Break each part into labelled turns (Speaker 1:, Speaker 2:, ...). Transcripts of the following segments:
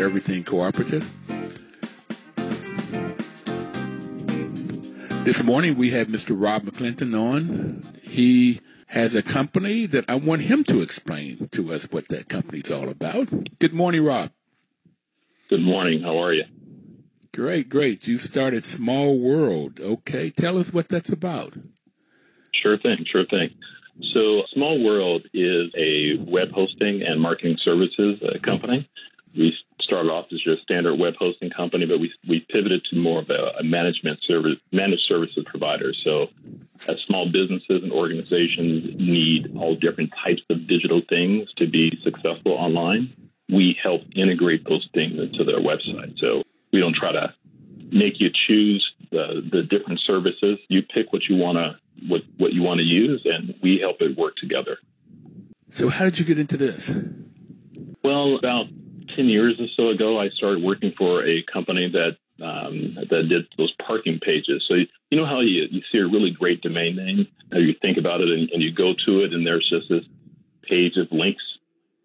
Speaker 1: Everything Cooperative. This morning we have Mr. Rob McClinton on. He has a company that I want him to explain to us what that company's all about. Good morning, Rob.
Speaker 2: Good morning. How are you?
Speaker 1: Great, great. You started Small World. Okay. Tell us what that's about.
Speaker 2: Sure thing, sure thing. So, Small World is a web hosting and marketing services uh, company we started off as just a standard web hosting company, but we, we pivoted to more of a, a management service, managed services provider. So as small businesses and organizations need all different types of digital things to be successful online, we help integrate those things into their website. So we don't try to make you choose the, the different services. You pick what you want to what, what you want to use, and we help it work together.
Speaker 1: So, how did you get into this?
Speaker 2: Well, about 10 years or so ago, I started working for a company that um, that did those parking pages. So you know how you, you see a really great domain name, how you think about it, and, and you go to it, and there's just this page of links.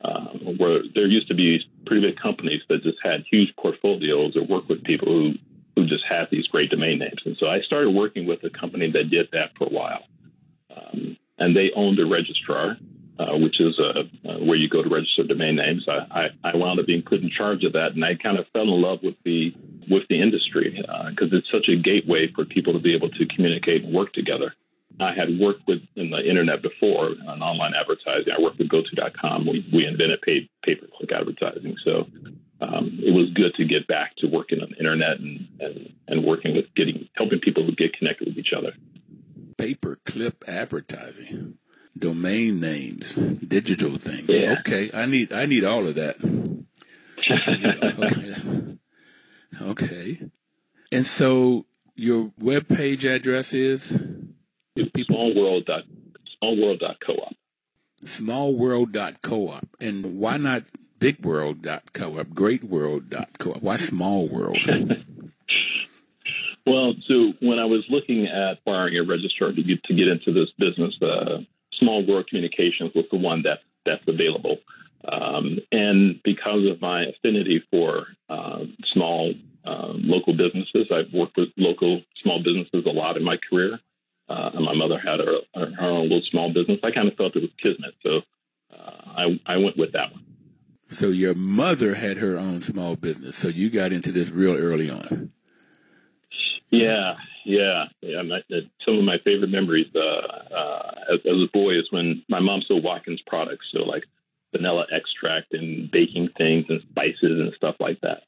Speaker 2: Uh, where there used to be pretty big companies that just had huge portfolios that work with people who who just had these great domain names. And so I started working with a company that did that for a while, um, and they owned a registrar uh, which is uh, uh, where you go to register domain names. I, I, I, wound up being put in charge of that, and I kind of fell in love with the with the industry because uh, it's such a gateway for people to be able to communicate and work together. I had worked with in the internet before on online advertising. I worked with GoTo.com. We, we invented paid pay per click advertising, so um, it was good to get back to working on the internet and, and, and working with getting helping people to get connected with each other.
Speaker 1: Per advertising domain names, digital things.
Speaker 2: Yeah.
Speaker 1: Okay, I need I need all of that. okay. okay. And so your web page address is
Speaker 2: smallworld dot smallworld dot co-op.
Speaker 1: Smallworld dot co-op. And why not bigworld dot co-op, greatworld dot co-op? Why small world?
Speaker 2: well, so when I was looking at acquiring a registrar to get to get into this business, uh, Small World Communications was the one that that's available. Um, and because of my affinity for uh, small uh, local businesses, I've worked with local small businesses a lot in my career. Uh, and my mother had her, her, own little small business. I kind of felt it was kismet, so uh, I, I went with that one.
Speaker 1: So your mother had her own small business, so you got into this real early on.
Speaker 2: Yeah, yeah, yeah. My, uh, some of my favorite memories uh, uh, as, as, a boy is when my mom sold Watkins products, so like vanilla extract and baking things and spices and stuff like that.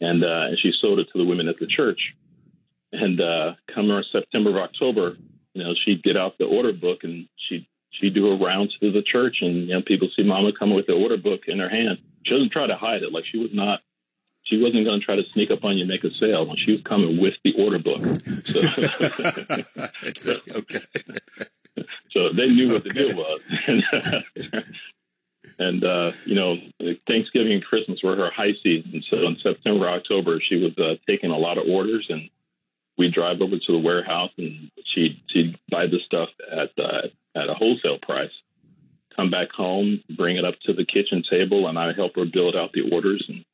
Speaker 2: And uh, and she sold it to the women at the church. And uh, come September or October, you know, she'd get out the order book and she'd she'd do a rounds to the church, and you know, people see Mama coming with the order book in her hand. She doesn't try to hide it, like she was not she wasn't going to try to sneak up on you and make a sale. She was coming with the order book. So,
Speaker 1: okay.
Speaker 2: so they knew what the deal was. and, uh, you know, Thanksgiving and Christmas were her high season. So in September, October, she was uh, taking a lot of orders, and we'd drive over to the warehouse, and she'd she'd buy the stuff at uh, at a wholesale price. Come back home, bring it up to the kitchen table, and I help her build out the orders and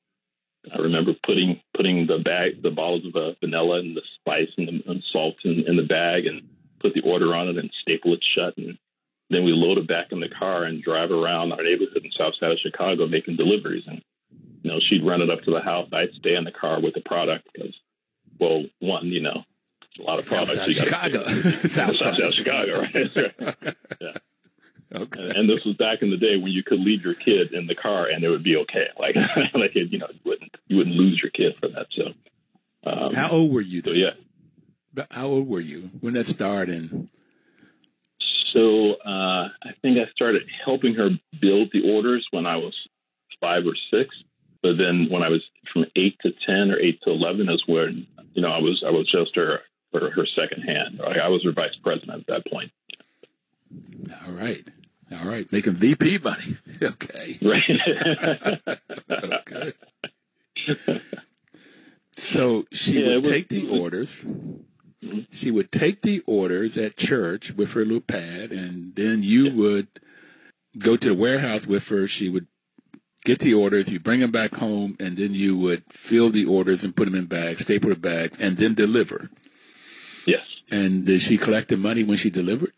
Speaker 2: I remember putting putting the bag, the bottles of uh, vanilla and the spice and, the, and salt in, in the bag, and put the order on it and staple it shut, and then we load it back in the car and drive around our neighborhood in South Side of Chicago making deliveries. And you know, she'd run it up to the house. I'd stay in the car with the product because, well, one, you know, a lot of products.
Speaker 1: South Chicago.
Speaker 2: South, South, South Chicago, right? yeah. Okay. And this was back in the day when you could leave your kid in the car and it would be okay. Like, like you know, you wouldn't you wouldn't lose your kid for that. So,
Speaker 1: um, how old were you?
Speaker 2: So yeah.
Speaker 1: How old were you when that started?
Speaker 2: so uh, I think I started helping her build the orders when I was five or six. But then when I was from eight to ten or eight to eleven is when you know I was I was just her her, her second hand. I was her vice president at that point.
Speaker 1: All right. All right. Making VP money. okay. Right. okay. So she yeah, would was, take the orders. She would take the orders at church with her little pad, and then you yeah. would go to the warehouse with her. She would get the orders, you bring them back home, and then you would fill the orders and put them in bags, staple the bags, and then deliver.
Speaker 2: Yes.
Speaker 1: And did she collect the money when she delivered?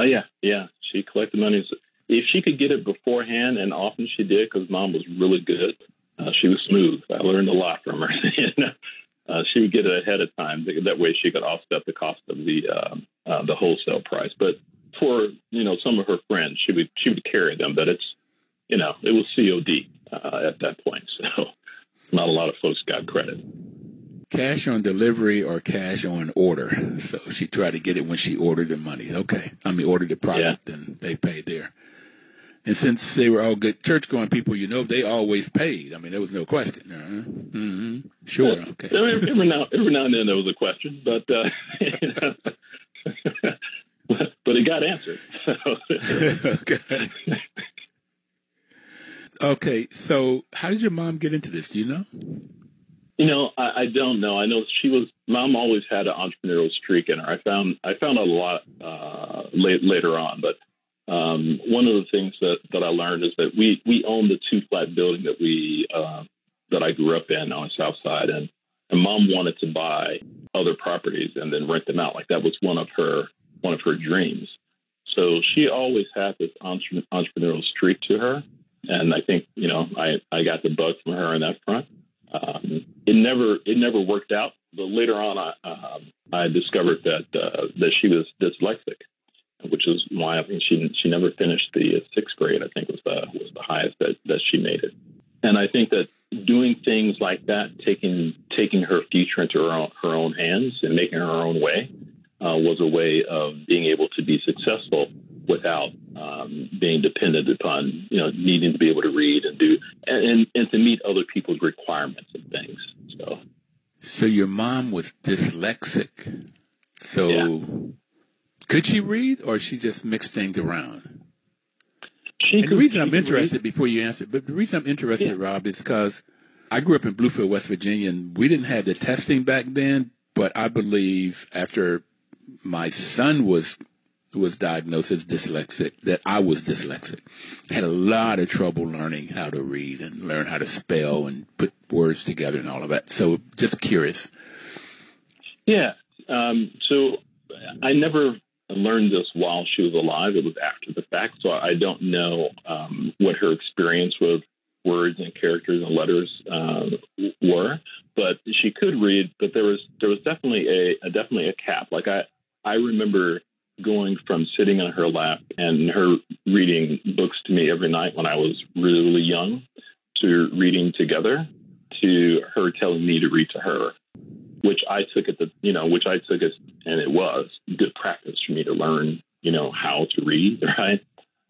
Speaker 2: Oh, yeah. Yeah. She collected money. If she could get it beforehand, and often she did because mom was really good, uh, she was smooth. I learned a lot from her. uh, she would get it ahead of time. That way, she could offset the cost of the uh, uh, the wholesale price. But for you know some of her friends, she would she would carry them. But it's you know it was COD uh, at that point, so not a lot of folks got credit.
Speaker 1: Cash on delivery or cash on order. So she tried to get it when she ordered the money. Okay, I mean ordered the product yeah. and they paid there. And since they were all good church going people, you know, they always paid. I mean, there was no question. Uh-huh. Mm-hmm. Sure. Okay.
Speaker 2: every, every, now, every now and then there was a question, but, uh, you know, but it got answered.
Speaker 1: okay. Okay. So how did your mom get into this? Do you know?
Speaker 2: You know, I, I don't know. I know she was. Mom always had an entrepreneurial streak in her. I found I found out a lot uh, late, later on, but um, one of the things that, that I learned is that we, we own the two flat building that we uh, that I grew up in on the south side, and, and mom wanted to buy other properties and then rent them out. Like that was one of her one of her dreams. So she always had this entre- entrepreneurial streak to her, and I think you know I, I got the bug from her on that front. Um, it never it never worked out, but later on I um, I discovered that uh, that she was dyslexic, which is why I think she she never finished the sixth grade. I think was the was the highest that, that she made it. And I think that doing things like that, taking taking her future into her own, her own hands and making her own way, uh, was a way of being able to be successful without um, being dependent upon you know needing to be able to read and do and, and, and to meet other people's requirements and things. So,
Speaker 1: so your mom was dyslexic. So. Yeah could she read, or she just mixed things around? She and the reason I'm interested, read. before you answer, but the reason I'm interested, yeah. Rob, is because I grew up in Bluefield, West Virginia, and we didn't have the testing back then. But I believe after my son was was diagnosed as dyslexic, that I was dyslexic. Had a lot of trouble learning how to read and learn how to spell and put words together and all of that. So, just curious.
Speaker 2: Yeah. Um, so I never learned this while she was alive. It was after the fact, so I don't know um, what her experience with words and characters and letters uh, were. But she could read. But there was there was definitely a, a definitely a cap. Like I I remember going from sitting on her lap and her reading books to me every night when I was really young to reading together to her telling me to read to her which I took at the, you know, which I took as, and it was good practice for me to learn, you know, how to read, right?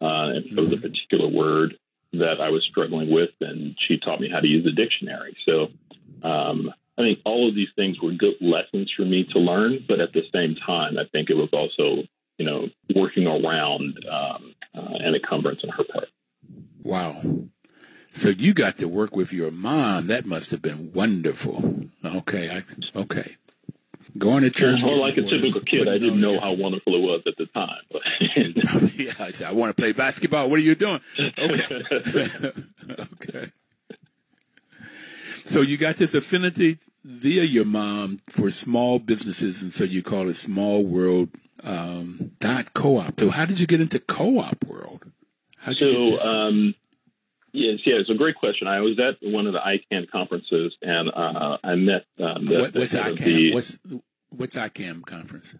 Speaker 2: Uh, and there was a mm-hmm. particular word that I was struggling with, and she taught me how to use a dictionary. So um, I think all of these things were good lessons for me to learn, but at the same time, I think it was also, you know, working around um, uh, an encumbrance on her part.
Speaker 1: Wow. So you got to work with your mom. That must have been wonderful. Okay, I, okay. Going to church.
Speaker 2: Well, like a typical kid, I didn't know how wonderful it was at the time. But
Speaker 1: yeah, I said, I want to play basketball. What are you doing? Okay. okay. So you got this affinity via your mom for small businesses, and so you call it Small World um, co-op. So how did you get into co-op world?
Speaker 2: How'd so um, Yes, yeah, it's a great question. I was at one of the ICANN conferences, and uh, I met um, the,
Speaker 1: what, what's ICANN? The, what's what's ICANN conference?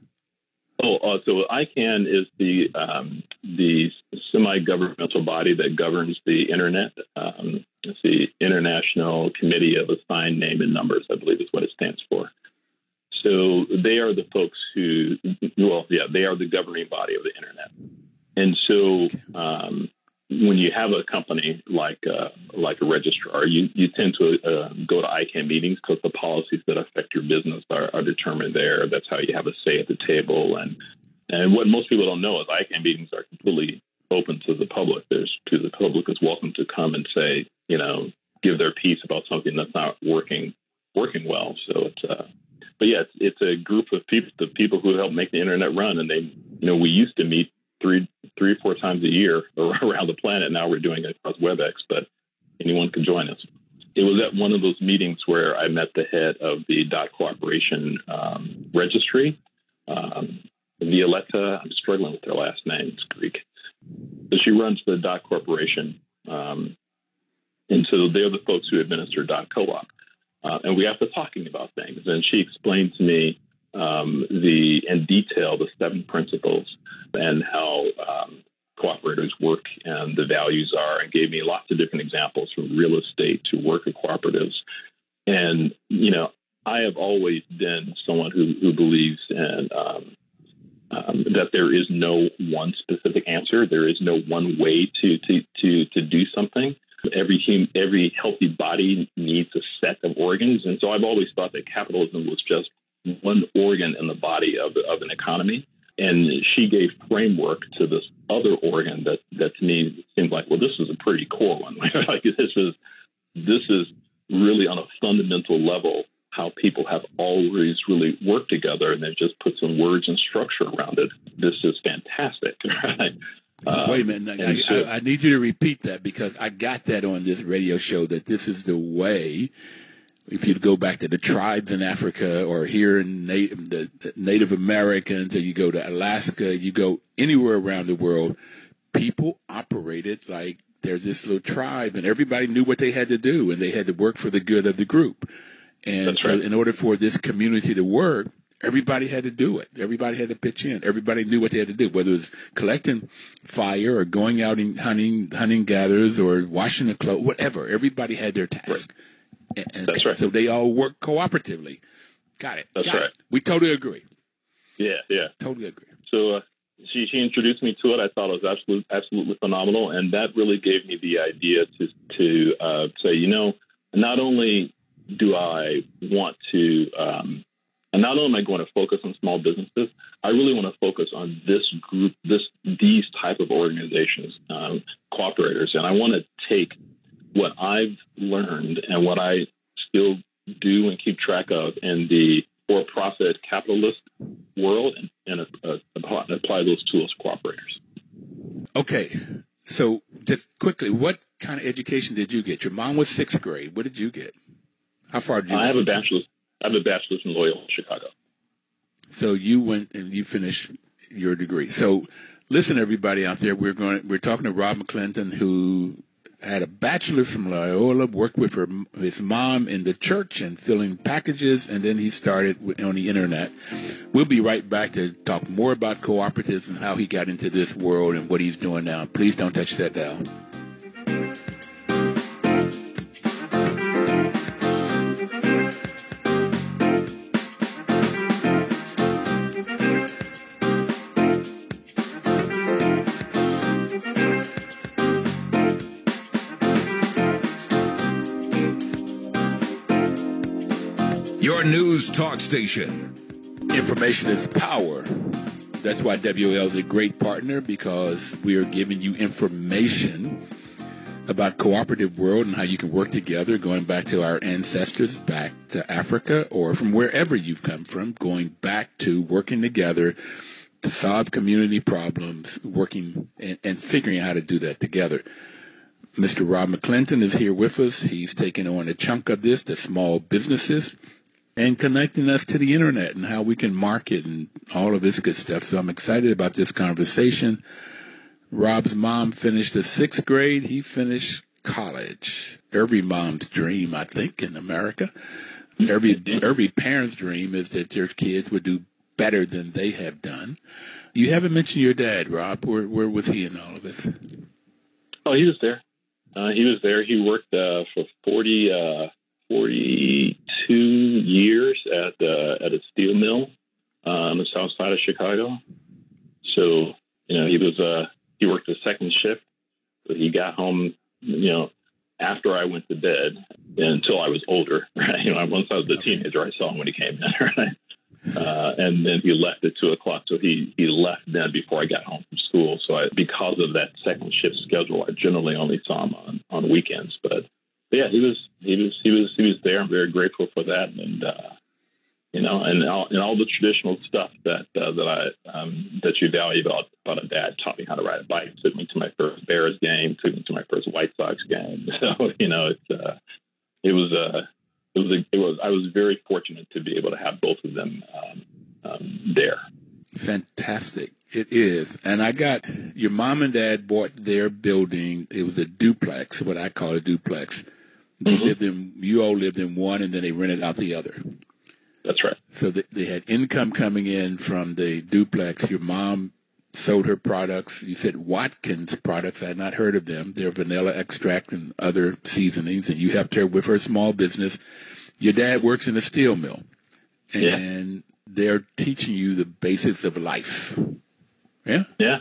Speaker 2: Oh, uh, so ICANN is the um, the semi-governmental body that governs the internet. Um, it's the International Committee of Assigned Name and Numbers, I believe is what it stands for. So they are the folks who, well, yeah, they are the governing body of the internet. And so um, when you have a company like uh, like a registrar, you, you tend to uh, go to ICANN meetings because the policies that affect your business are, are, determined there. That's how you have a say at the table. And and what most people don't know is ICANN meetings are completely open to the public. There's to the public is welcome to come and say, you know, give their piece about something that's not working working well. So it's uh, but yeah, it's, it's a group of people, the people who help make the internet run, and they, you know, we used to meet three three or four times a year around the planet. Now we're doing it across WebEx, but anyone can join us. It was at one of those meetings where I met the head of the dot cooperation um, registry, um, Violetta. I'm struggling with their last name; it's Greek. So she runs the dot cooperation, um, and so they're the folks who administer dot co-op. Uh, and we got to talking about things, and she explained to me um, the in detail the seven principles and how um, cooperators work and the values are, and gave me lots of different examples from real estate to worker cooperatives. And you know, I have always been someone who, who believes in um, um, that there is no one specific answer. There is no one way to to to, to do something. Every hum, every healthy body needs a set of organs, and so I've always thought that capitalism was just one organ in the body of, of an economy. And she gave framework to this other organ that, that to me seemed like, well, this is a pretty core one. like this is this is really on a fundamental level how people have always really worked together and they've just put some words and structure around it. This is fantastic, right?
Speaker 1: Uh, Wait a minute. I, I, I, need you to repeat that because I got that on this radio show that this is the way if you go back to the tribes in Africa or here in the Native Americans, or you go to Alaska, you go anywhere around the world, people operated like there's this little tribe and everybody knew what they had to do and they had to work for the good of the group. And That's so right. in order for this community to work, everybody had to do it. Everybody had to pitch in. Everybody knew what they had to do, whether it was collecting fire or going out and hunting, hunting gathers or washing the clothes, whatever. Everybody had their task. Right. And, That's right. So they all work cooperatively. Got it.
Speaker 2: That's
Speaker 1: Got
Speaker 2: right.
Speaker 1: It. We totally agree.
Speaker 2: Yeah, yeah.
Speaker 1: Totally agree.
Speaker 2: So uh, she, she introduced me to it. I thought it was absolutely, absolutely phenomenal. And that really gave me the idea to, to uh, say, you know, not only do I want to, um, and not only am I going to focus on small businesses, I really want to focus on this group, this these type of organizations, um, cooperators, and I want to take what I've learned and what I still do and keep track of in the for-profit capitalist world and, and uh, apply, apply those tools to cooperators.
Speaker 1: Okay. So just quickly, what kind of education did you get? Your mom was sixth grade. What did you get? How far did you?
Speaker 2: I have a bachelor's. I have a bachelor's in Loyola Chicago.
Speaker 1: So you went and you finished your degree. So listen, everybody out there, we're going. We're talking to Rob McClinton, who had a bachelor from Loyola, worked with her, his mom in the church and filling packages, and then he started on the internet. We'll be right back to talk more about cooperatives and how he got into this world and what he's doing now. Please don't touch that dial.
Speaker 3: News talk station.
Speaker 1: Information is power. That's why WL is a great partner because we are giving you information about cooperative world and how you can work together going back to our ancestors back to Africa or from wherever you've come from going back to working together to solve community problems working and, and figuring out how to do that together. Mr. Rob McClinton is here with us. He's taking on a chunk of this, the small businesses and connecting us to the internet and how we can market and all of this good stuff. So I'm excited about this conversation. Rob's mom finished the sixth grade. He finished college. Every mom's dream, I think, in America. Every every parent's dream is that their kids would do better than they have done. You haven't mentioned your dad, Rob. Where where was he in all of this?
Speaker 2: Oh, he was there. Uh, he was there. He worked uh, for 40, uh, 42 years at at a steel mill on the south side of Chicago. So you know he was uh, he worked a second shift, but he got home you know after I went to bed until I was older. Right, you know once I was a teenager, I saw him when he came in. Right. Uh, and then he left at two o'clock. So he, he left then before I got home from school. So I, because of that second shift schedule, I generally only saw him on, on weekends. But yeah, he was he was he was he was there. I'm very grateful for that, and uh, you know, and all, and all the traditional stuff that uh, that I um, that you value about about a dad taught me how to ride a bike, took me to my first Bears game, took me to my first White Sox game. So you know, it's uh, it was a uh, it was a, it was I was very fortunate to be able to have both of them um, um, there.
Speaker 1: Fantastic. It is. And I got your mom and dad bought their building. It was a duplex, what I call a duplex. They mm-hmm. lived in, you all lived in one and then they rented out the other.
Speaker 2: That's right.
Speaker 1: So they, they had income coming in from the duplex. Your mom sold her products. You said Watkins products. I had not heard of them. They're vanilla extract and other seasonings, and you helped her with her small business. Your dad works in a steel mill, and yeah. they're teaching you the basics of life. Yeah,
Speaker 2: yeah.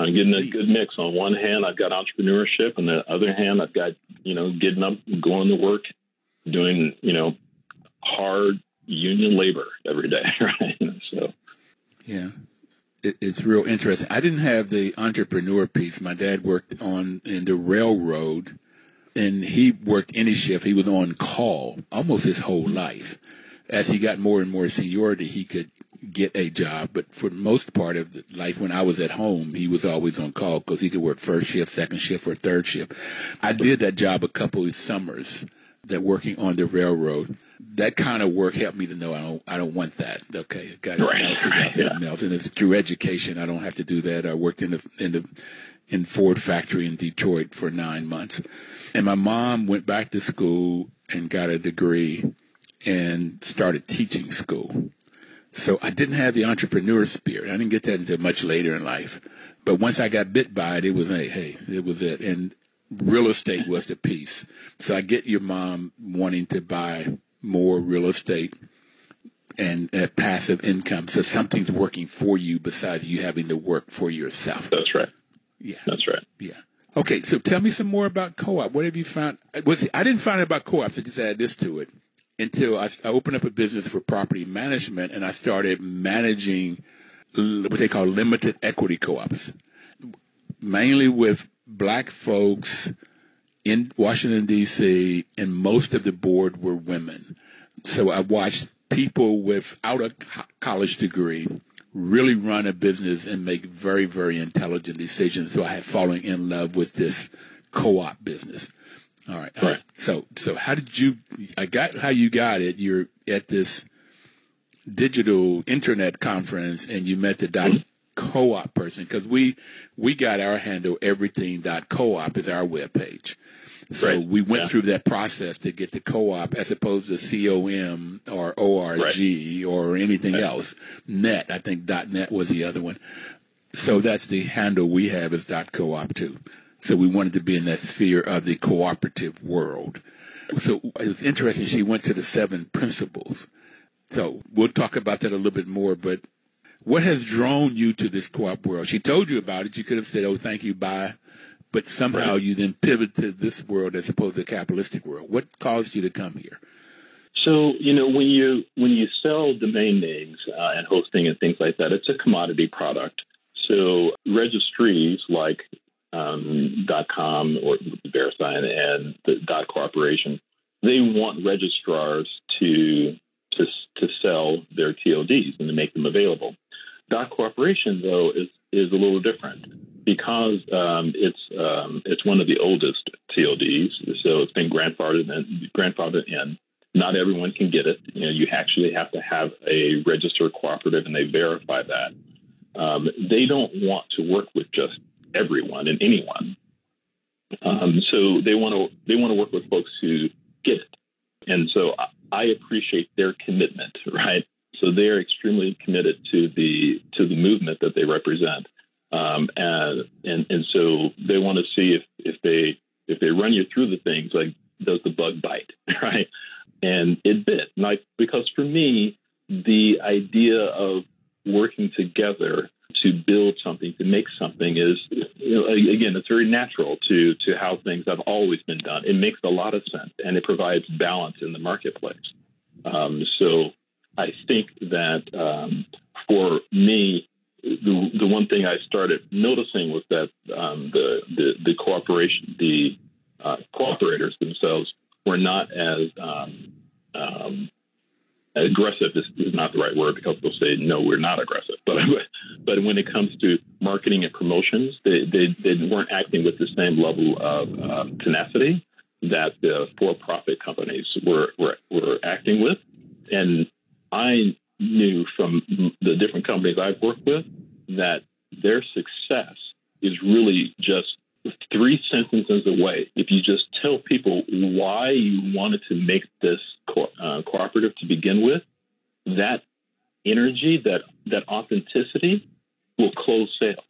Speaker 2: I'm getting a good mix. On one hand, I've got entrepreneurship, and the other hand, I've got you know getting up, going to work, doing you know hard union labor every day, right? So,
Speaker 1: yeah it, it's real interesting. I didn't have the entrepreneur piece. My dad worked on in the railroad, and he worked any shift. He was on call almost his whole life. As he got more and more seniority, he could get a job. But for most part of the life, when I was at home, he was always on call because he could work first shift, second shift, or third shift. I did that job a couple of summers that working on the railroad that kind of work helped me to know I don't I don't want that. Okay, got to right. figure out something yeah. else, and it's through education. I don't have to do that. I worked in the in the in Ford factory in Detroit for nine months, and my mom went back to school and got a degree and started teaching school. So I didn't have the entrepreneur spirit. I didn't get that until much later in life. But once I got bit by it, it was hey, hey, it was it. And real estate was the piece. So I get your mom wanting to buy more real estate and uh, passive income. So something's working for you besides you having to work for yourself.
Speaker 2: That's right.
Speaker 1: Yeah.
Speaker 2: That's right.
Speaker 1: Yeah. Okay, so tell me some more about co-op. What have you found? Was I didn't find out about co-ops. I just add this to it until I, I opened up a business for property management and I started managing what they call limited equity co-ops, mainly with black folks in Washington D.C. and most of the board were women. So I watched people without a college degree really run a business and make very, very intelligent decisions. So I had fallen in love with this co-op business. All right. All right. Uh, so, so how did you, I got how you got it. You're at this digital internet conference and you met the dot mm-hmm. co-op person because we, we got our handle everything.coop is our webpage. So right. we went yeah. through that process to get to co-op as opposed to com or org right. or anything else. Net, I think .net was the other one. So that's the handle we have is .coop too. So we wanted to be in that sphere of the cooperative world. So it was interesting. She went to the seven principles. So we'll talk about that a little bit more, but what has drawn you to this co-op world? She told you about it. You could have said, "Oh, thank you, bye," but somehow right. you then pivot to this world as opposed to the capitalistic world. What caused you to come here?
Speaker 2: So you know when you when you sell domain names uh, and hosting and things like that, it's a commodity product. So registries like um, .com or VeriSign and the .dot Cooperation, they want registrars to to to sell their TLDs and to make them available. .dot Cooperation though is is a little different because um, it's um, it's one of the oldest TLDs, so it's been grandfathered in. Grandfathered in. Not everyone can get it. You know, you actually have to have a registered cooperative, and they verify that. Um, they don't want to work with just everyone and anyone. Um, so they want to they want to work with folks who get it. And so I appreciate their commitment, right? So they're extremely committed to the to the movement that they represent, um, and and and so they want to see if if they if they run you through the things like does the bug bite, right? And it bit, like because for me, the idea of working together to build something, to make something is, you know, again, it's very natural to to how things have always been done. It makes a lot of sense, and it provides balance in the marketplace. Um, so I think that um, for me, the the one thing I started noticing was that um, the, the the cooperation, the uh, cooperators themselves were not as um, um, aggressive is, is, not the right word because they'll say no, we're not aggressive. But but when it comes to marketing and promotions, they they, they weren't acting with the same level of uh, tenacity that the for-profit companies were, were were acting with, and I knew from the different companies I've worked with that their success is really just three sentences away. If you just tell people why you wanted to make this co- uh, cooperative to begin with, that energy, that that authenticity, will close sales.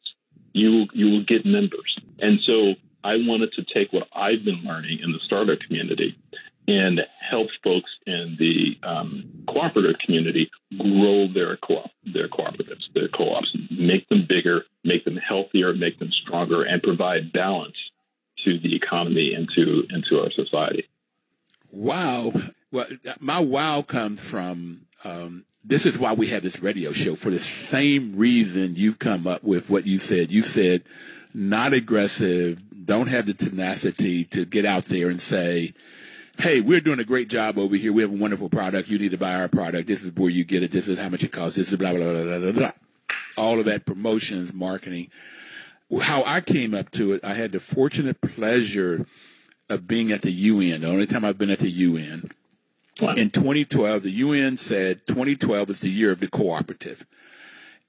Speaker 2: You will, you will get members, and so I wanted to take what I've been learning in the startup community and help folks in the um, cooperative community grow their co their cooperatives, their co-ops, make them bigger, make them healthier, make them stronger, and provide balance to the economy and to into our society.
Speaker 1: Wow. Well, my wow comes from um, this is why we have this radio show for the same reason you've come up with what you said. You said not aggressive, don't have the tenacity to get out there and say, hey, we're doing a great job over here. We have a wonderful product. You need to buy our product. This is where you get it. This is how much it costs. This is blah, blah, blah, blah, blah, blah. All of that promotions, marketing. How I came up to it, I had the fortunate pleasure of being at the UN. The only time I've been at the UN. Wow. In 2012, the UN said 2012 is the year of the cooperative.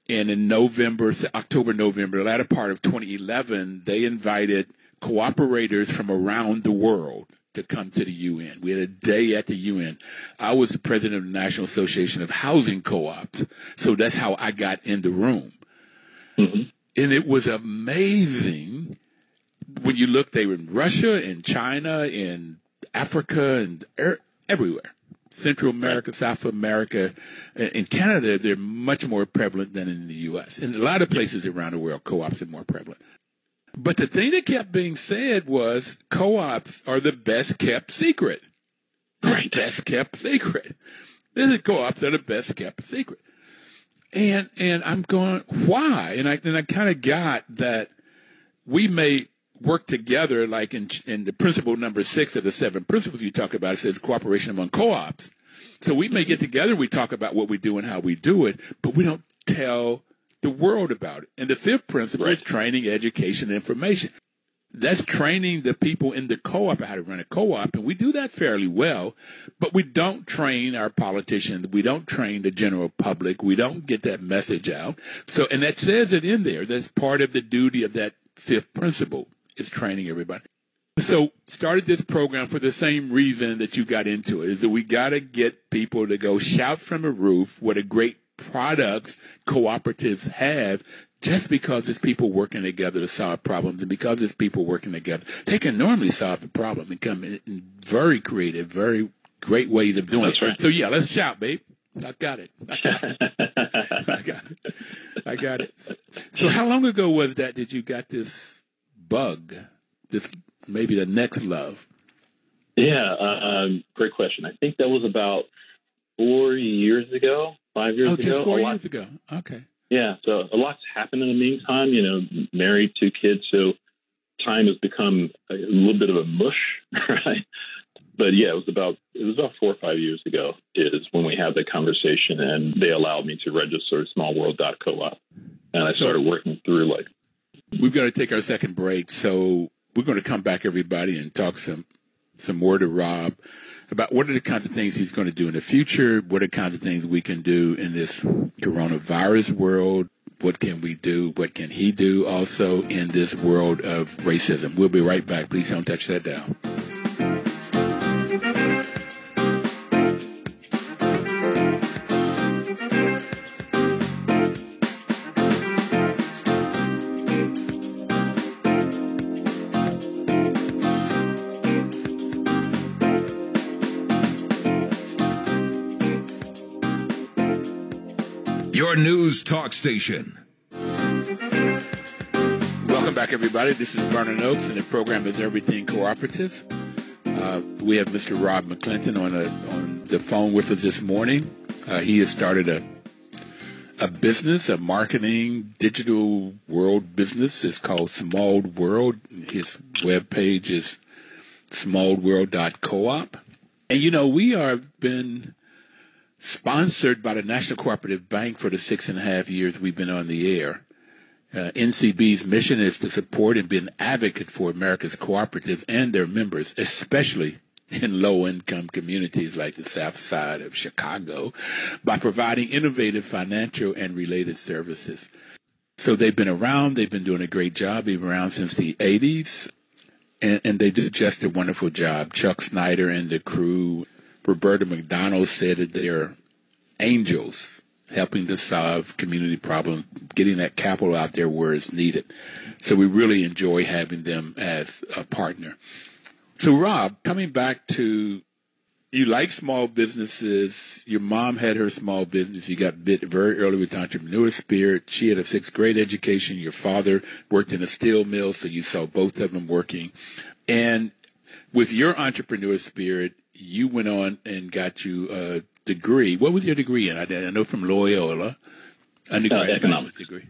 Speaker 1: And in November, October, November, the latter part of 2011, they invited cooperators from around the world to come to the UN. We had a day at the UN. I was the president of the National Association of Housing Co-ops. So that's how I got in the room. Mm-hmm. And it was amazing when you look, they were in Russia, in China, in Africa, and er- everywhere. Central America, South America, in Canada, they're much more prevalent than in the U.S. In a lot of places around the world, co-ops are more prevalent. But the thing that kept being said was co-ops are the best kept secret. Right. Best kept secret. The co-ops are the best kept secret. And, and I'm going, why? And I, and I kind of got that we may work together, like in, in the principle number six of the seven principles you talk about, it says cooperation among co-ops. So we may get mm-hmm. together, we talk about what we do and how we do it, but we don't tell the world about it. And the fifth principle right. is training, education, information. That's training the people in the co-op how to run a co-op, and we do that fairly well, but we don't train our politicians. We don't train the general public. We don't get that message out. So, and that says it in there. That's part of the duty of that fifth principle is training everybody. So started this program for the same reason that you got into it, is that we got to get people to go shout from a roof what a great products cooperatives have just because it's people working together to solve problems and because it's people working together, they can normally solve the problem and come in very creative, very great ways of doing
Speaker 2: That's
Speaker 1: it.
Speaker 2: Right.
Speaker 1: So yeah, let's shout, babe. I got it. I got it. I got it. I got it. So how long ago was that that you got this bug? This maybe the next love?
Speaker 2: Yeah, uh, um, great question. I think that was about four years ago five years
Speaker 1: oh,
Speaker 2: ago.
Speaker 1: just four years ago. Okay.
Speaker 2: Yeah, so a lot's happened in the meantime. You know, married, two kids, so time has become a little bit of a mush, right? But yeah, it was about it was about four or five years ago is when we had the conversation, and they allowed me to register smallworld.coop, and I so, started working through like.
Speaker 1: We've got to take our second break, so we're going to come back, everybody, and talk some some more to Rob about what are the kinds of things he's going to do in the future, what are the kinds of things we can do in this coronavirus world, what can we do, what can he do also in this world of racism. We'll be right back. Please don't touch that down.
Speaker 3: Your news talk station.
Speaker 1: Welcome back, everybody. This is Vernon Oakes, and the program is Everything Cooperative. Uh, we have Mr. Rob McClinton on, a, on the phone with us this morning. Uh, he has started a a business, a marketing digital world business. It's called Small World. His web page is smallworld.coop. And you know, we have been sponsored by the National Cooperative Bank for the six and a half years we've been on the air. Uh, NCB's mission is to support and be an advocate for America's cooperatives and their members, especially in low income communities like the South Side of Chicago, by providing innovative financial and related services. So they've been around, they've been doing a great job, they've been around since the 80s, and, and they do just a wonderful job. Chuck Snyder and the crew, Roberta McDonald said that they're angels helping to solve community problems, getting that capital out there where it's needed. So we really enjoy having them as a partner. So Rob, coming back to you like small businesses. Your mom had her small business. You got bit very early with entrepreneur spirit. She had a sixth grade education. Your father worked in a steel mill, so you saw both of them working. And with your entrepreneur spirit, you went on and got you a degree. What was your degree in? I, I know from Loyola,
Speaker 2: undergraduate uh, economics degree.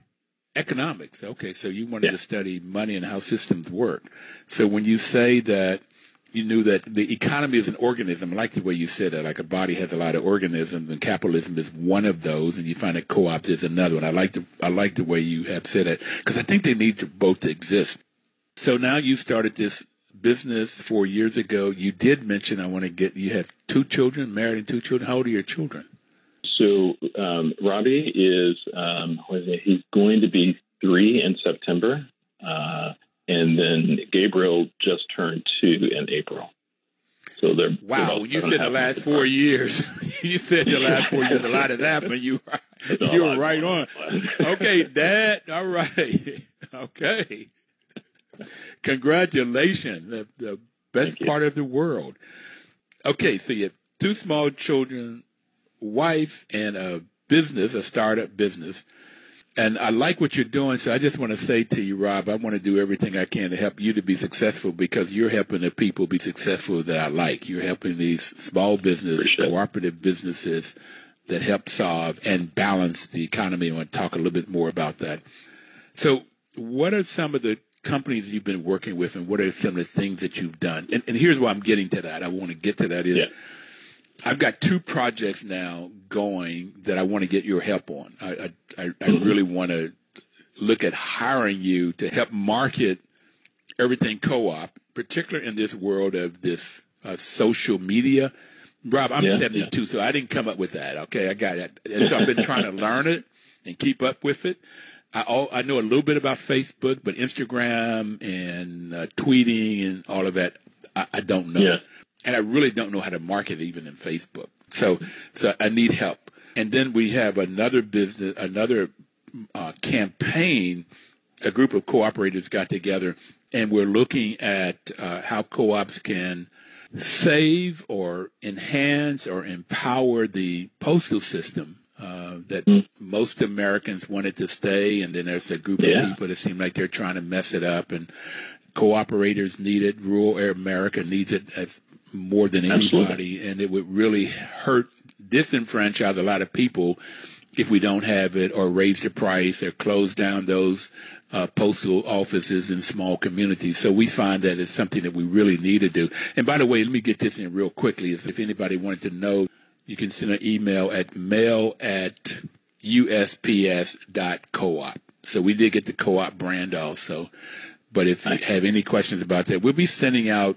Speaker 1: Economics. Okay, so you wanted yeah. to study money and how systems work. So when you say that you knew that the economy is an organism. I like the way you said that. Like a body has a lot of organisms, and capitalism is one of those, and you find that co-ops is another one. I like the I like the way you have said it because I think they need to both to exist. So now you started this business four years ago. You did mention I want to get. You have two children, married and two children. How old are your children?
Speaker 2: So um, Robbie is um, he's going to be three in September. Uh, and then Gabriel just turned two in April. So they're
Speaker 1: wow. you said the last four years. you said the last four years. A lot of that, but you you were right on. Okay, Dad. All right. Okay. Congratulations. The, the best part of the world. Okay, so you have two small children, wife, and a business, a startup business and I like what you're doing. So I just want to say to you, Rob, I want to do everything I can to help you to be successful because you're helping the people be successful that I like. You're helping these small business, cooperative businesses that help solve and balance the economy. I want to talk a little bit more about that. So what are some of the companies you've been working with and what are some of the things that you've done? And, and here's why I'm getting to that. I want to get to that is yeah. I've got two projects now going that I want to get your help on. I, I, I really want to look at hiring you to help market everything co-op, particularly in this world of this uh, social media. Rob, I'm yeah, 72, yeah. so I didn't come up with that. Okay, I got it. And so I've been trying to learn it and keep up with it. I all, I know a little bit about Facebook, but Instagram and uh, tweeting and all of that, I, I don't know. Yeah and I really don't know how to market even in Facebook. So, so I need help. And then we have another business, another uh, campaign. A group of cooperators got together, and we're looking at uh, how co-ops can save or enhance or empower the postal system uh, that mm. most Americans wanted to stay, and then there's a group yeah. of people that seem like they're trying to mess it up, and cooperators need it. Rural America needs it as more than anybody, Absolutely. and it would really hurt, disenfranchise a lot of people if we don't have it, or raise the price, or close down those uh, postal offices in small communities. So we find that it's something that we really need to do. And by the way, let me get this in real quickly. If anybody wanted to know, you can send an email at mail at usps.coop. So we did get the co-op brand also. But if you have any questions about that, we'll be sending out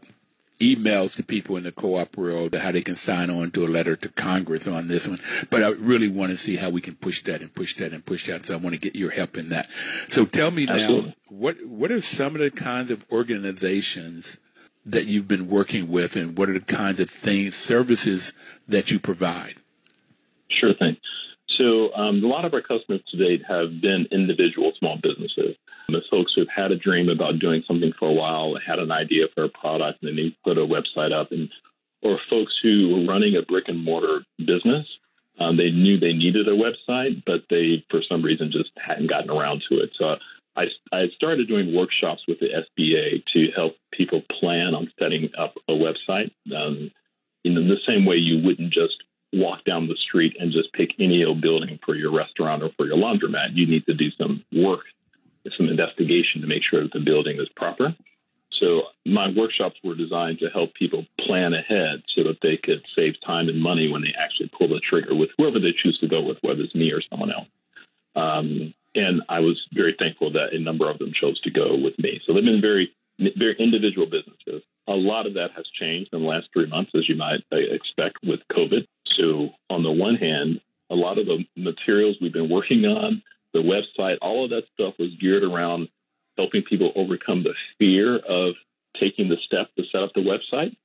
Speaker 1: emails to people in the co-op world how they can sign on to a letter to Congress on this one. But I really want to see how we can push that and push that and push that. So I want to get your help in that. So tell me Absolutely. now, what what are some of the kinds of organizations that you've been working with, and what are the kinds of things, services that you provide?
Speaker 2: Sure thing. So um, a lot of our customers to date have been individual small businesses. The folks who have had a dream about doing something for a while, had an idea for a product, and they put a website up, and or folks who are running a brick and mortar business, Um, they knew they needed a website, but they, for some reason, just hadn't gotten around to it. So I, I started doing workshops with the SBA to help people plan on setting up a website. Um, in the same way you wouldn't just walk down the street and just pick any old building for your restaurant or for your laundromat. You need to do some work, some investigation to make sure that the building is proper. So my workshops were designed to help people plan ahead so that they could save time and money when they actually pull the trigger with whoever they choose to go with, whether it's me or someone else. Um, and I was very thankful that a number of them chose to go with me. So they've been very, very individual businesses. A lot of that has changed in the last three months, as you might uh, expect with COVID. So on the one hand, a lot of the materials we've been working on, the website, all of that stuff was geared around helping people overcome the fear of taking the step to set up the website.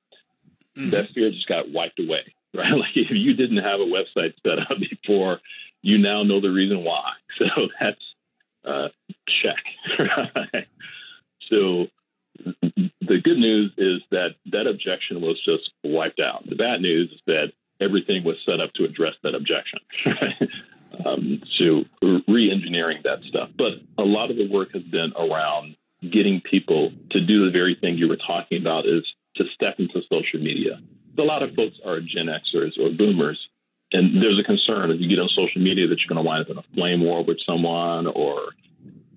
Speaker 2: Mm-hmm. That fear just got wiped away, right? Like if you didn't have a website set up before, you now know the reason why. So that's uh, check. So the good news is that that objection was just wiped out. The bad news is that everything was set up to address that objection. um, so re-engineering that stuff. But a lot of the work has been around getting people to do the very thing you were talking about is to step into social media. A lot of folks are Gen Xers or boomers, and there's a concern if you get on social media that you're going to wind up in a flame war with someone or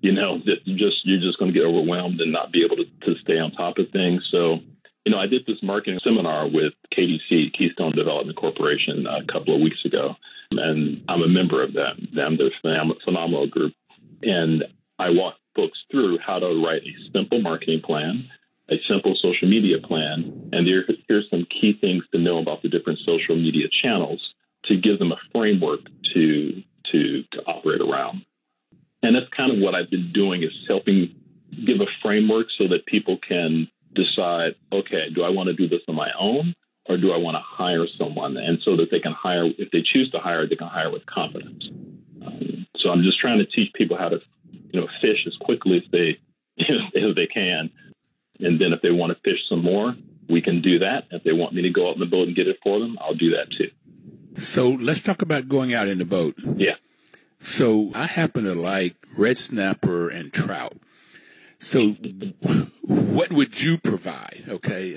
Speaker 2: you know that just you're just going to get overwhelmed and not be able to, to stay on top of things. So you know i did this marketing seminar with kdc keystone development corporation uh, a couple of weeks ago. And i'm a member of them. Them they're phenomenal group. And i walked folks through how to write a simple marketing plan a simple social media plan. And here's some key things to know about the different social media channels to give them a framework to to to operate around. And that's kind of what I've been doing is helping give a framework so that people can decide, okay, do I want to do this on my own or do I want to hire someone? And so that they can hire, if they choose to hire, they can hire with confidence. Um, so I'm just trying to teach people how to, you know, fish as quickly as they as they can, and then if they want to fish some more, we can do that. If they want me to go out in the boat and get it for them, I'll do that too.
Speaker 1: So let's talk about going out in the boat.
Speaker 2: Yeah.
Speaker 1: So I happen to like red snapper and trout. So what would you provide? Okay.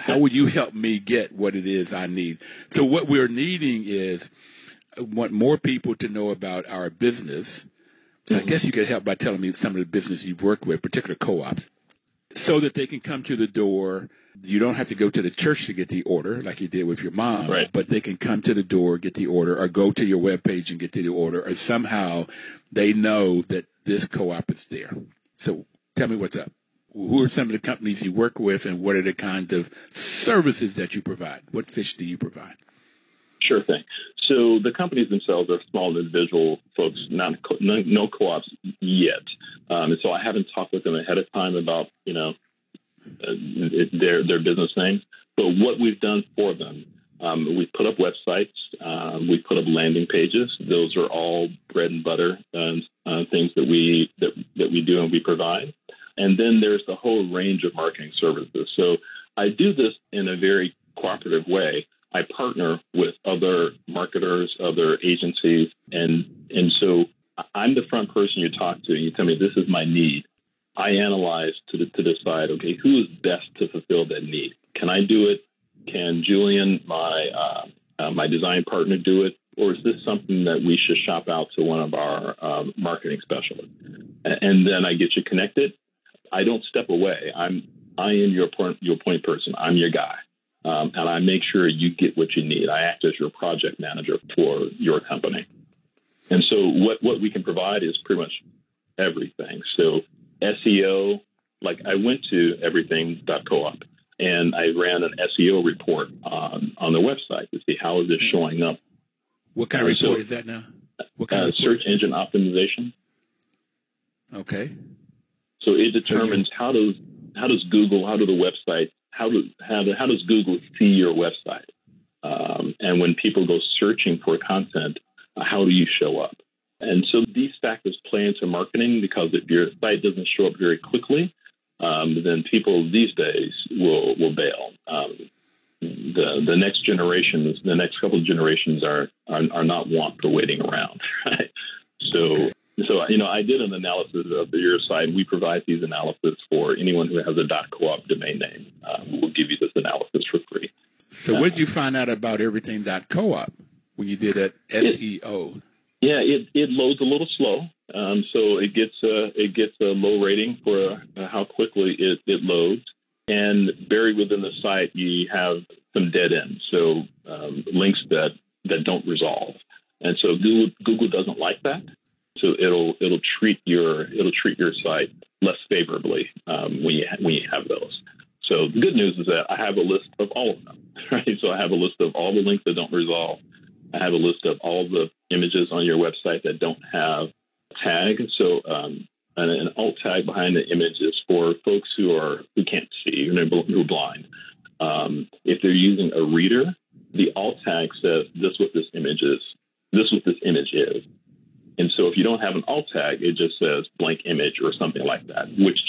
Speaker 1: how would you help me get what it is I need? So what we're needing is I want more people to know about our business. So I mm-hmm. guess you could help by telling me some of the business you've worked with, particular co-ops, so that they can come to the door you don't have to go to the church to get the order like you did with your mom,
Speaker 2: right.
Speaker 1: but they can come to the door, get the order, or go to your webpage and get to the order, or somehow they know that this co-op is there. So tell me what's up. Who are some of the companies you work with, and what are the kind of services that you provide? What fish do you provide?
Speaker 2: Sure thing. So the companies themselves are small individual folks, not no, no co-ops yet. Um, and so I haven't talked with them ahead of time about you know their their business names. But what we've done for them, um, we've put up websites, um, we've put up landing pages. Those are all bread and butter uh, uh, things that we that that we do and we provide. And then there's the whole range of marketing services. So I do this in a very cooperative way. I partner with other marketers, other agencies, and and so I'm the front person you talk to, and you tell me this is my need. I analyze to, to decide, okay, who is best to fulfill that need? Can I do it? Can Julian, my uh, uh, my design partner, do it? Or is this something that we should shop out to one of our um, marketing specialists? And then I get you connected. I don't step away. I'm I am your point your point person. I'm your guy. Um, and I make sure you get what you need. I act as your project manager for your company. And so what, what we can provide is pretty much everything. So SEO, like I went to everything.coop and I ran an SEO report on, on the website to see how is this showing up.
Speaker 1: What kind of report so, is that now?
Speaker 2: What kind uh, of search engine optimization.
Speaker 1: Okay.
Speaker 2: So it determines so how does how does Google, how do the website, how do how, do, how does Google see your website? Um, and when people go searching for content, uh, how do you show up? And so these factors play into marketing because if your site doesn't show up very quickly, um, then people these days will will bail. Um, the the next generations, the next couple of generations are are, are not want for waiting around, right? So. So, you know, I did an analysis of your site. We provide these analysis for anyone who has a .coop domain name. Um, we'll give you this analysis for free.
Speaker 1: So, what did you find out about everything .coop when you did that SEO?
Speaker 2: Yeah, it, it loads a little slow. Um, so it gets a, it gets a low rating for uh, how quickly it, it loads. And buried within the site, you have some dead ends, so um, links that, that don't resolve. And so Google, Google doesn't like that. So it'll it'll treat your it'll treat your site less favorably um, when you ha- when you have those. So the good news is that I have a list of all of them. Right. So I have a list of all the links that don't resolve. I have a list of all the images on your website that don't have a tag. So um, an, an, alt tag behind the image is for folks who are who can't see, who are blind. Um, if they're using a reader, the alt tag says this what this image is. This what this image is. And so if you don't have an alt tag, it just says blank image or something like that, which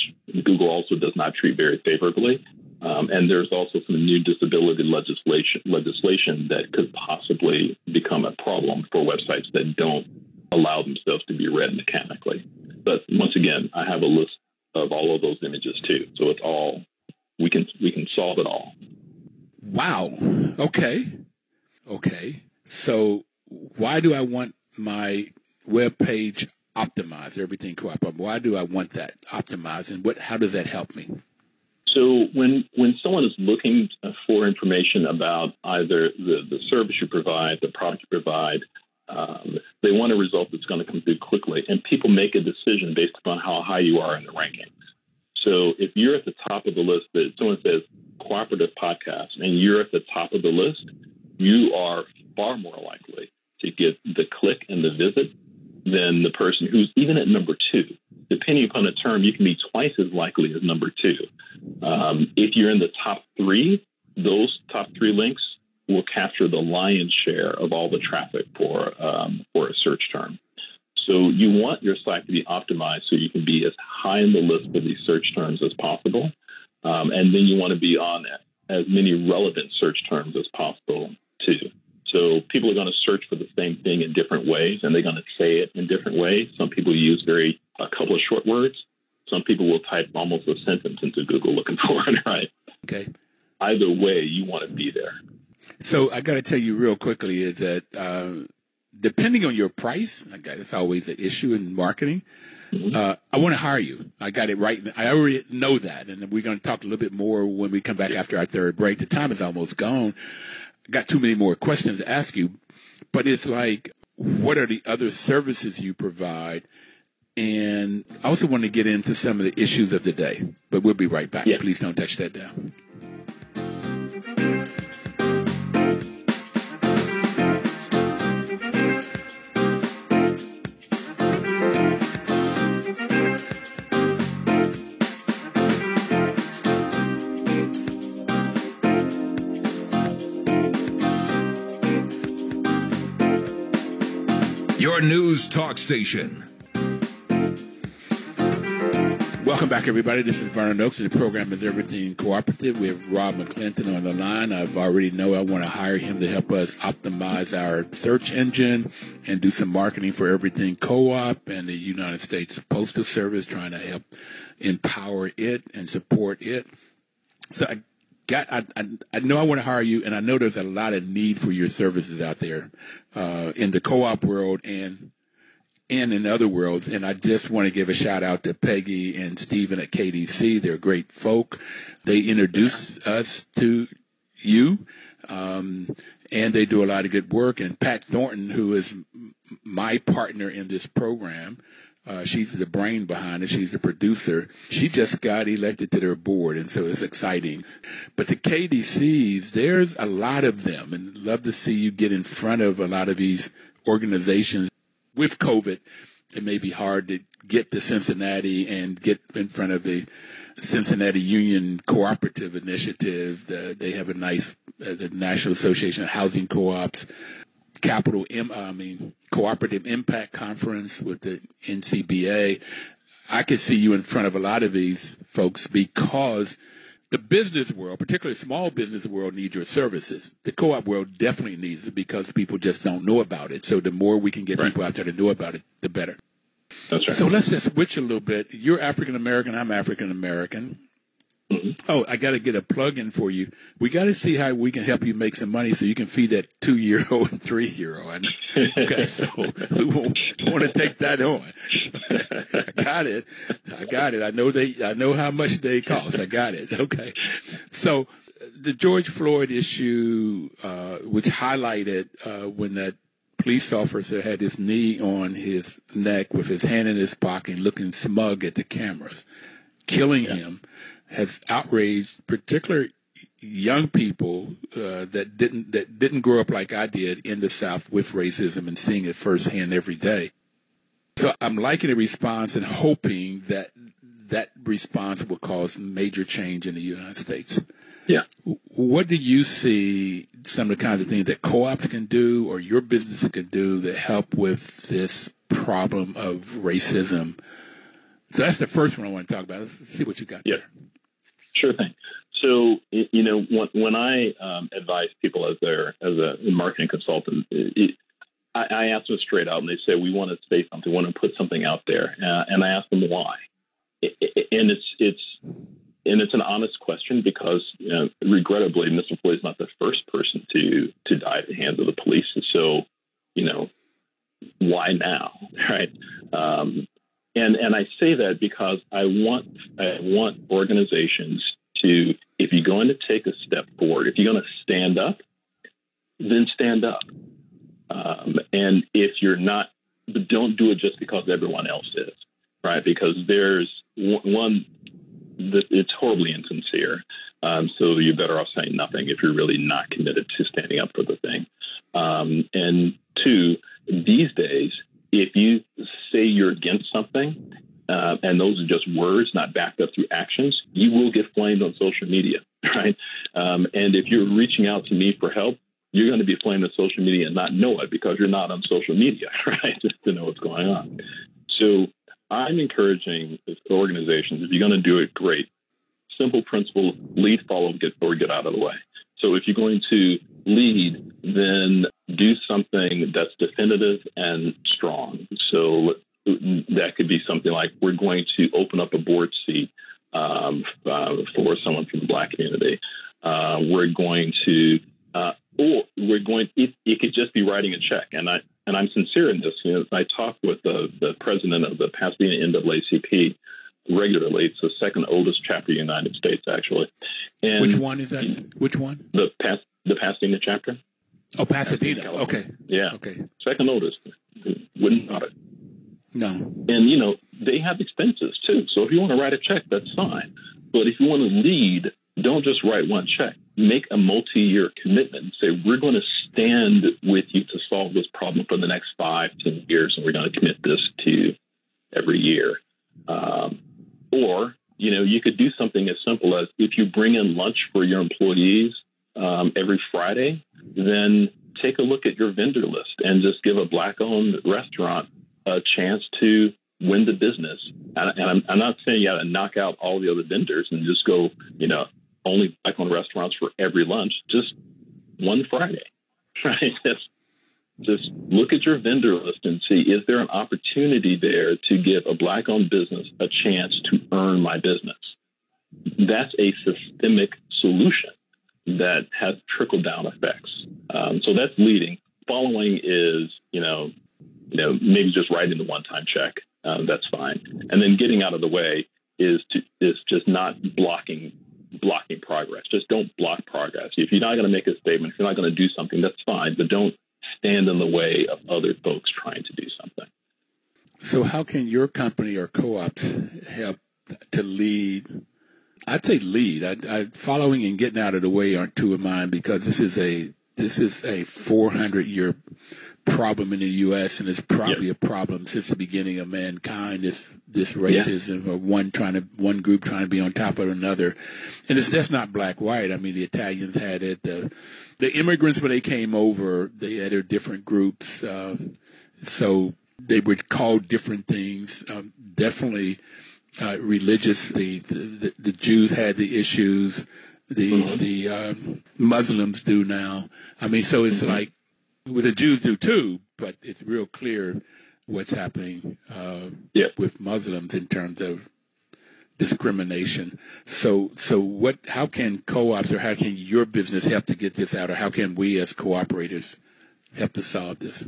Speaker 2: Google also does not treat very favorably. Um, and there's also some new disability legislation legislation that could possibly become a problem for websites that don't allow themselves to be read mechanically. But once again, I have a list of all of those images too, so it's all we can we can solve it all.
Speaker 1: Wow. Okay. Okay. So why do I want my web page optimized? Everything co-op. Why do I want that optimized, and what? How does that help me?
Speaker 2: So when when someone is looking for information about either the, the service you provide, the product you provide, um, they want a result that's going to come through quickly, and people make a decision based upon how high you are in the rankings. So if you're at the top of the list, that someone says cooperative podcast, and you're at the top of the list, you are far more likely to get the click and the visit than the person who's even at number two. Depending upon the term, you can be twice as likely as number two. Um, if you're in the top three, those top three links will capture the lion's share of all the traffic for um, for a search term. So you want your site to be optimized so you can be as high in the list of these search terms as possible, um, and then you want to be on as many relevant search terms as possible too. So people are going to search for the same thing in different ways, and they're going to say it in different ways. Some people use very a couple of short words. Some people will type almost a sentence into Google looking for it. Right?
Speaker 1: Okay.
Speaker 2: Either way, you want to be there.
Speaker 1: So I got to tell you real quickly is that uh, depending on your price, I got it's always an issue in marketing. Mm-hmm. Uh, I want to hire you. I got it right. I already know that, and we're going to talk a little bit more when we come back after our third break. The time is almost gone. I got too many more questions to ask you, but it's like, what are the other services you provide? And I also want to get into some of the issues of the day, but we'll be right back. Yeah. Please don't touch that down.
Speaker 3: Your news talk station.
Speaker 1: Welcome back, everybody. This is Vernon Oakes, and the program is Everything Cooperative. We have Rob McClinton on the line. I've already know I want to hire him to help us optimize our search engine and do some marketing for Everything Co-op and the United States Postal Service, trying to help empower it and support it. So I got, I, I, I, know I want to hire you, and I know there's a lot of need for your services out there uh, in the co-op world and and in other worlds. And I just want to give a shout out to Peggy and Stephen at KDC. They're great folk. They introduced us to you, um, and they do a lot of good work. And Pat Thornton, who is my partner in this program, uh, she's the brain behind it. She's the producer. She just got elected to their board, and so it's exciting. But the KDCs, there's a lot of them, and love to see you get in front of a lot of these organizations. With COVID, it may be hard to get to Cincinnati and get in front of the Cincinnati Union Cooperative Initiative. The, they have a nice, uh, the National Association of Housing Co-ops capital, M, I mean, cooperative impact conference with the NCBA. I could see you in front of a lot of these folks because the business world, particularly small business world, needs your services. The co-op world definitely needs it because people just don't know about it. So the more we can get right. people out there to know about it, the better.
Speaker 2: That's right.
Speaker 1: So let's just switch a little bit. You're African American. I'm African American. Mm-hmm. Oh, I got to get a plug in for you. We got to see how we can help you make some money so you can feed that two year old and three year old. Okay, so we won't want to take that on. I got it. I got it. I know they. I know how much they cost. I got it. Okay, so the George Floyd issue, uh, which highlighted uh, when that police officer had his knee on his neck with his hand in his pocket, looking smug at the cameras, killing yeah. him has outraged particular young people uh, that didn't that didn't grow up like I did in the South with racism and seeing it firsthand every day. So I'm liking the response and hoping that that response will cause major change in the United States.
Speaker 2: Yeah.
Speaker 1: What do you see some of the kinds of things that co-ops can do or your business can do to help with this problem of racism? So that's the first one I want to talk about. Let's see what you got
Speaker 2: yeah.
Speaker 1: there.
Speaker 2: Sure thing. So, you know, when, when I um, advise people as their as a marketing consultant, it, I, I, ask them straight out, and they say we want to say something, we want to put something out there, uh, and I ask them why. And it's it's and it's an honest question because, you know, regrettably, Mr. Floyd is not the first person to to die at the hands of the police, and so, you know, why now, right? Um, and and I say that because I want I want organizations to if you're going to take a step forward, if you're going to stand up, then stand up. Um, and if you're not, don't do it just because everyone else is, right? Because there's one that it's horribly insincere. Um, so you're better off saying nothing if you're really not committed to standing up for the thing. Um, and two, these days, if you say you're against something, uh, and those are just words, not backed up through actions, you will get flamed on social media, right? Um, and if you're reaching out to me for help, you're going to be flamed on social media and not know it because you're not on social media, right? Just to know what's going on. So I'm encouraging organizations, if you're going to do it, great. Simple principle, lead, follow, get or get out of the way. So if you're going to lead, then do something that's definitive and strong. So that could be something like we're going to open up a board seat um, uh, for someone from the black community. Uh, we're going to, uh, or we're going. It, it, could just be writing a check, and I and I'm sincere in this. You know, I talk with the the president of the Pasadena NAACP regularly. It's the second oldest chapter in the United States, actually.
Speaker 1: And Which one is that? Which one?
Speaker 2: The Pas- the Pasadena chapter.
Speaker 1: Oh, Pasadena. Pasadena okay.
Speaker 2: Yeah.
Speaker 1: Okay.
Speaker 2: Second oldest. Wouldn't thought it.
Speaker 1: No.
Speaker 2: And you know they have expenses too. So if you want to write a check, that's fine. But if you want to lead, don't just write one check. Make a multi-year commitment and say we're going to stand with you to solve this problem for the next five, ten years, and we're going to commit this to every year. Um, or you know you could do something as simple as if you bring in lunch for your employees um, every Friday, then take a look at your vendor list and just give a black-owned restaurant a chance to win the business. And, and I'm, I'm, not saying you got to knock out all the other vendors and just go, you know, only black owned restaurants for every lunch, just one Friday, right? That's, just look at your vendor list and see is there an opportunity there to give a black owned business a chance to earn my business? That's a systemic solution that has trickle down effects. Um, so that's leading. Following is, you know, you know, maybe just writing the one-time check. Um, that's fine. And then getting out of the way is to is just not blocking blocking progress. Just don't block progress. If you're not going to make a statement, if you're not going to do something, that's fine. But don't stand in the way of other folks trying to do something.
Speaker 1: So, how can your company or co-ops help to lead? I'd say lead. I, I, following and getting out of the way aren't two of mine because this is a this is a 400 year problem in the U.S. and it's probably a problem since the beginning of mankind. This this racism yeah. or one trying to one group trying to be on top of another, and it's that's not black white. I mean, the Italians had it. The the immigrants when they came over, they had their different groups. Um, so they were called different things. Um, definitely uh, religious. The, the, the Jews had the issues. The mm-hmm. the um, Muslims do now. I mean, so it's mm-hmm. like well, the Jews do too, but it's real clear what's happening uh,
Speaker 2: yeah.
Speaker 1: with Muslims in terms of discrimination. So, so what? How can co-ops or how can your business help to get this out, or how can we as cooperators help to solve this?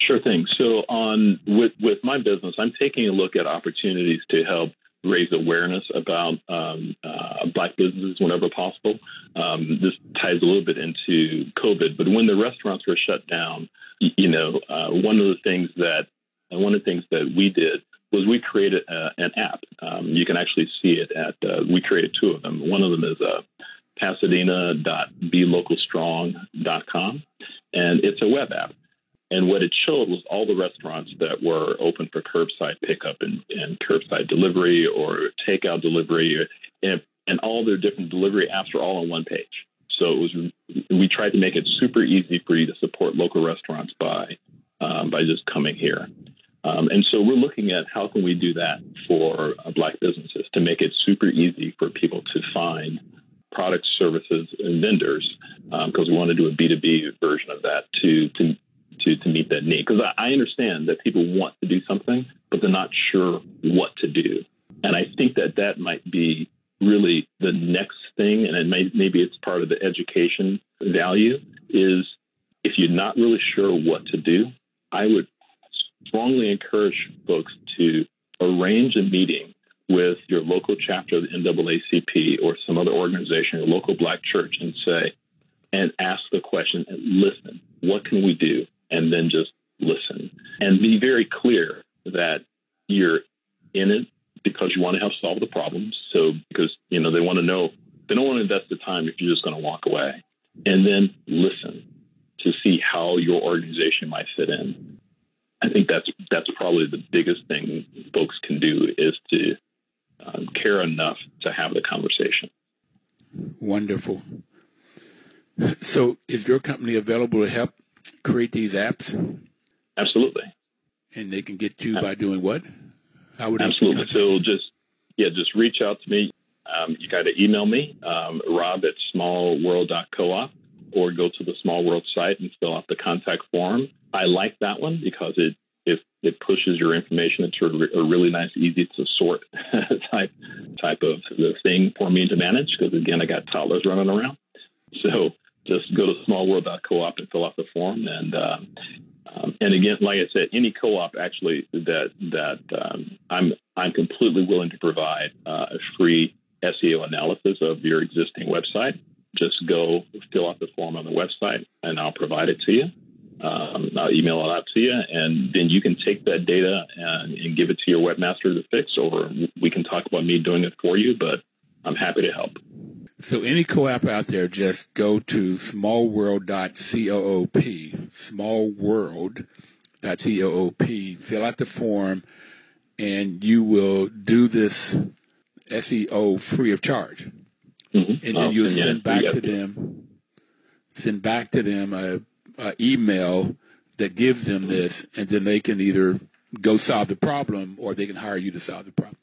Speaker 2: Sure thing. So, on with with my business, I'm taking a look at opportunities to help raise awareness about um, uh, black businesses whenever possible. Um, this ties a little bit into COVID, but when the restaurants were shut down, you know, uh, one of the things that one of the things that we did was we created uh, an app. Um, you can actually see it at. Uh, we created two of them. One of them is uh, Pasadena.belocalstrong.com, and it's a web app. And what it showed was all the restaurants that were open for curbside pickup and, and curbside delivery or takeout delivery, and, and all their different delivery apps were all on one page. So it was we tried to make it super easy for you to support local restaurants by um, by just coming here. Um, and so we're looking at how can we do that for uh, black businesses to make it super easy for people to find products, services, and vendors because um, we want to do a B2B version of that to to to, to meet that need. Because I, I understand that people want to do something, but they're not sure what to do. And I think that that might be really the next thing, and it may, maybe it's part of the education value, is if you're not really sure what to do, I would strongly encourage folks to arrange a meeting with your local chapter of the NAACP or some other organization, your local black church, and say, and ask the question and listen, what can we do? And just listen and be very clear that you're in it because you want to help solve the problems. So, because, you know, they want to know, they don't want to invest the time if you're just going to walk away. And then listen to see how your organization might fit in. I think that's that's probably the biggest thing folks can do is to um, care enough to have the conversation.
Speaker 1: Wonderful. So, is your company available to help create these apps?
Speaker 2: Absolutely.
Speaker 1: And they can get you by doing what?
Speaker 2: How would absolutely? So just yeah, just reach out to me. Um, you got to email me, um, Rob at smallworld.coop, or go to the Small World site and fill out the contact form. I like that one because it it, pushes your information into a, really nice, easy to sort type type of thing for me to manage. Because again, I got toddlers running around, so just go to smallworld.coop and fill out the form. And uh, um, and again, like I said, any co-op actually that that um, I'm I'm completely willing to provide uh, a free SEO analysis of your existing website. Just go fill out the form on the website, and I'll provide it to you. Um, I'll email it out to you, and then you can take that data and, and give it to your webmaster to fix, or we can talk about me doing it for you. But I'm happy to help.
Speaker 1: So any co-op out there, just go to smallworld.coop, smallworld.coop, fill out the form, and you will do this SEO free of charge. Mm-hmm. And then oh, you'll send yeah, back to them, send back to them a, a email that gives them mm-hmm. this, and then they can either go solve the problem or they can hire you to solve the problem.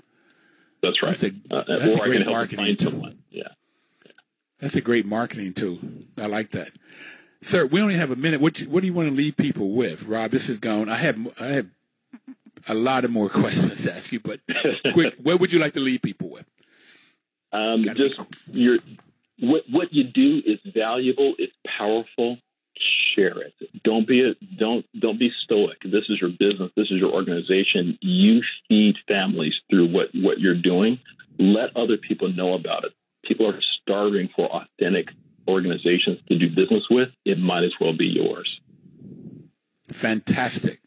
Speaker 2: That's right.
Speaker 1: That's a, uh, that's a great marketing tool.
Speaker 2: Yeah.
Speaker 1: That's a great marketing tool. I like that. Sir, we only have a minute. What, what do you want to leave people with? Rob, this is gone. I have, I have a lot of more questions to ask you, but quick, what would you like to leave people with?
Speaker 2: Um, just your, what, what you do is valuable. It's powerful. Share it. Don't be a, don't don't be stoic. This is your business. This is your organization. You feed families through what what you're doing. Let other people know about it people are starving for authentic organizations to do business with, it might as well be yours.
Speaker 1: Fantastic.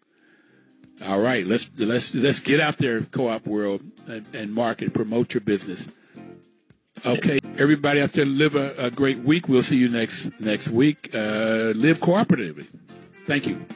Speaker 1: All right, let's let's let's get out there, co-op world, and, and market, promote your business. Okay, everybody out there, live a, a great week. We'll see you next next week. Uh, live cooperatively. Thank you.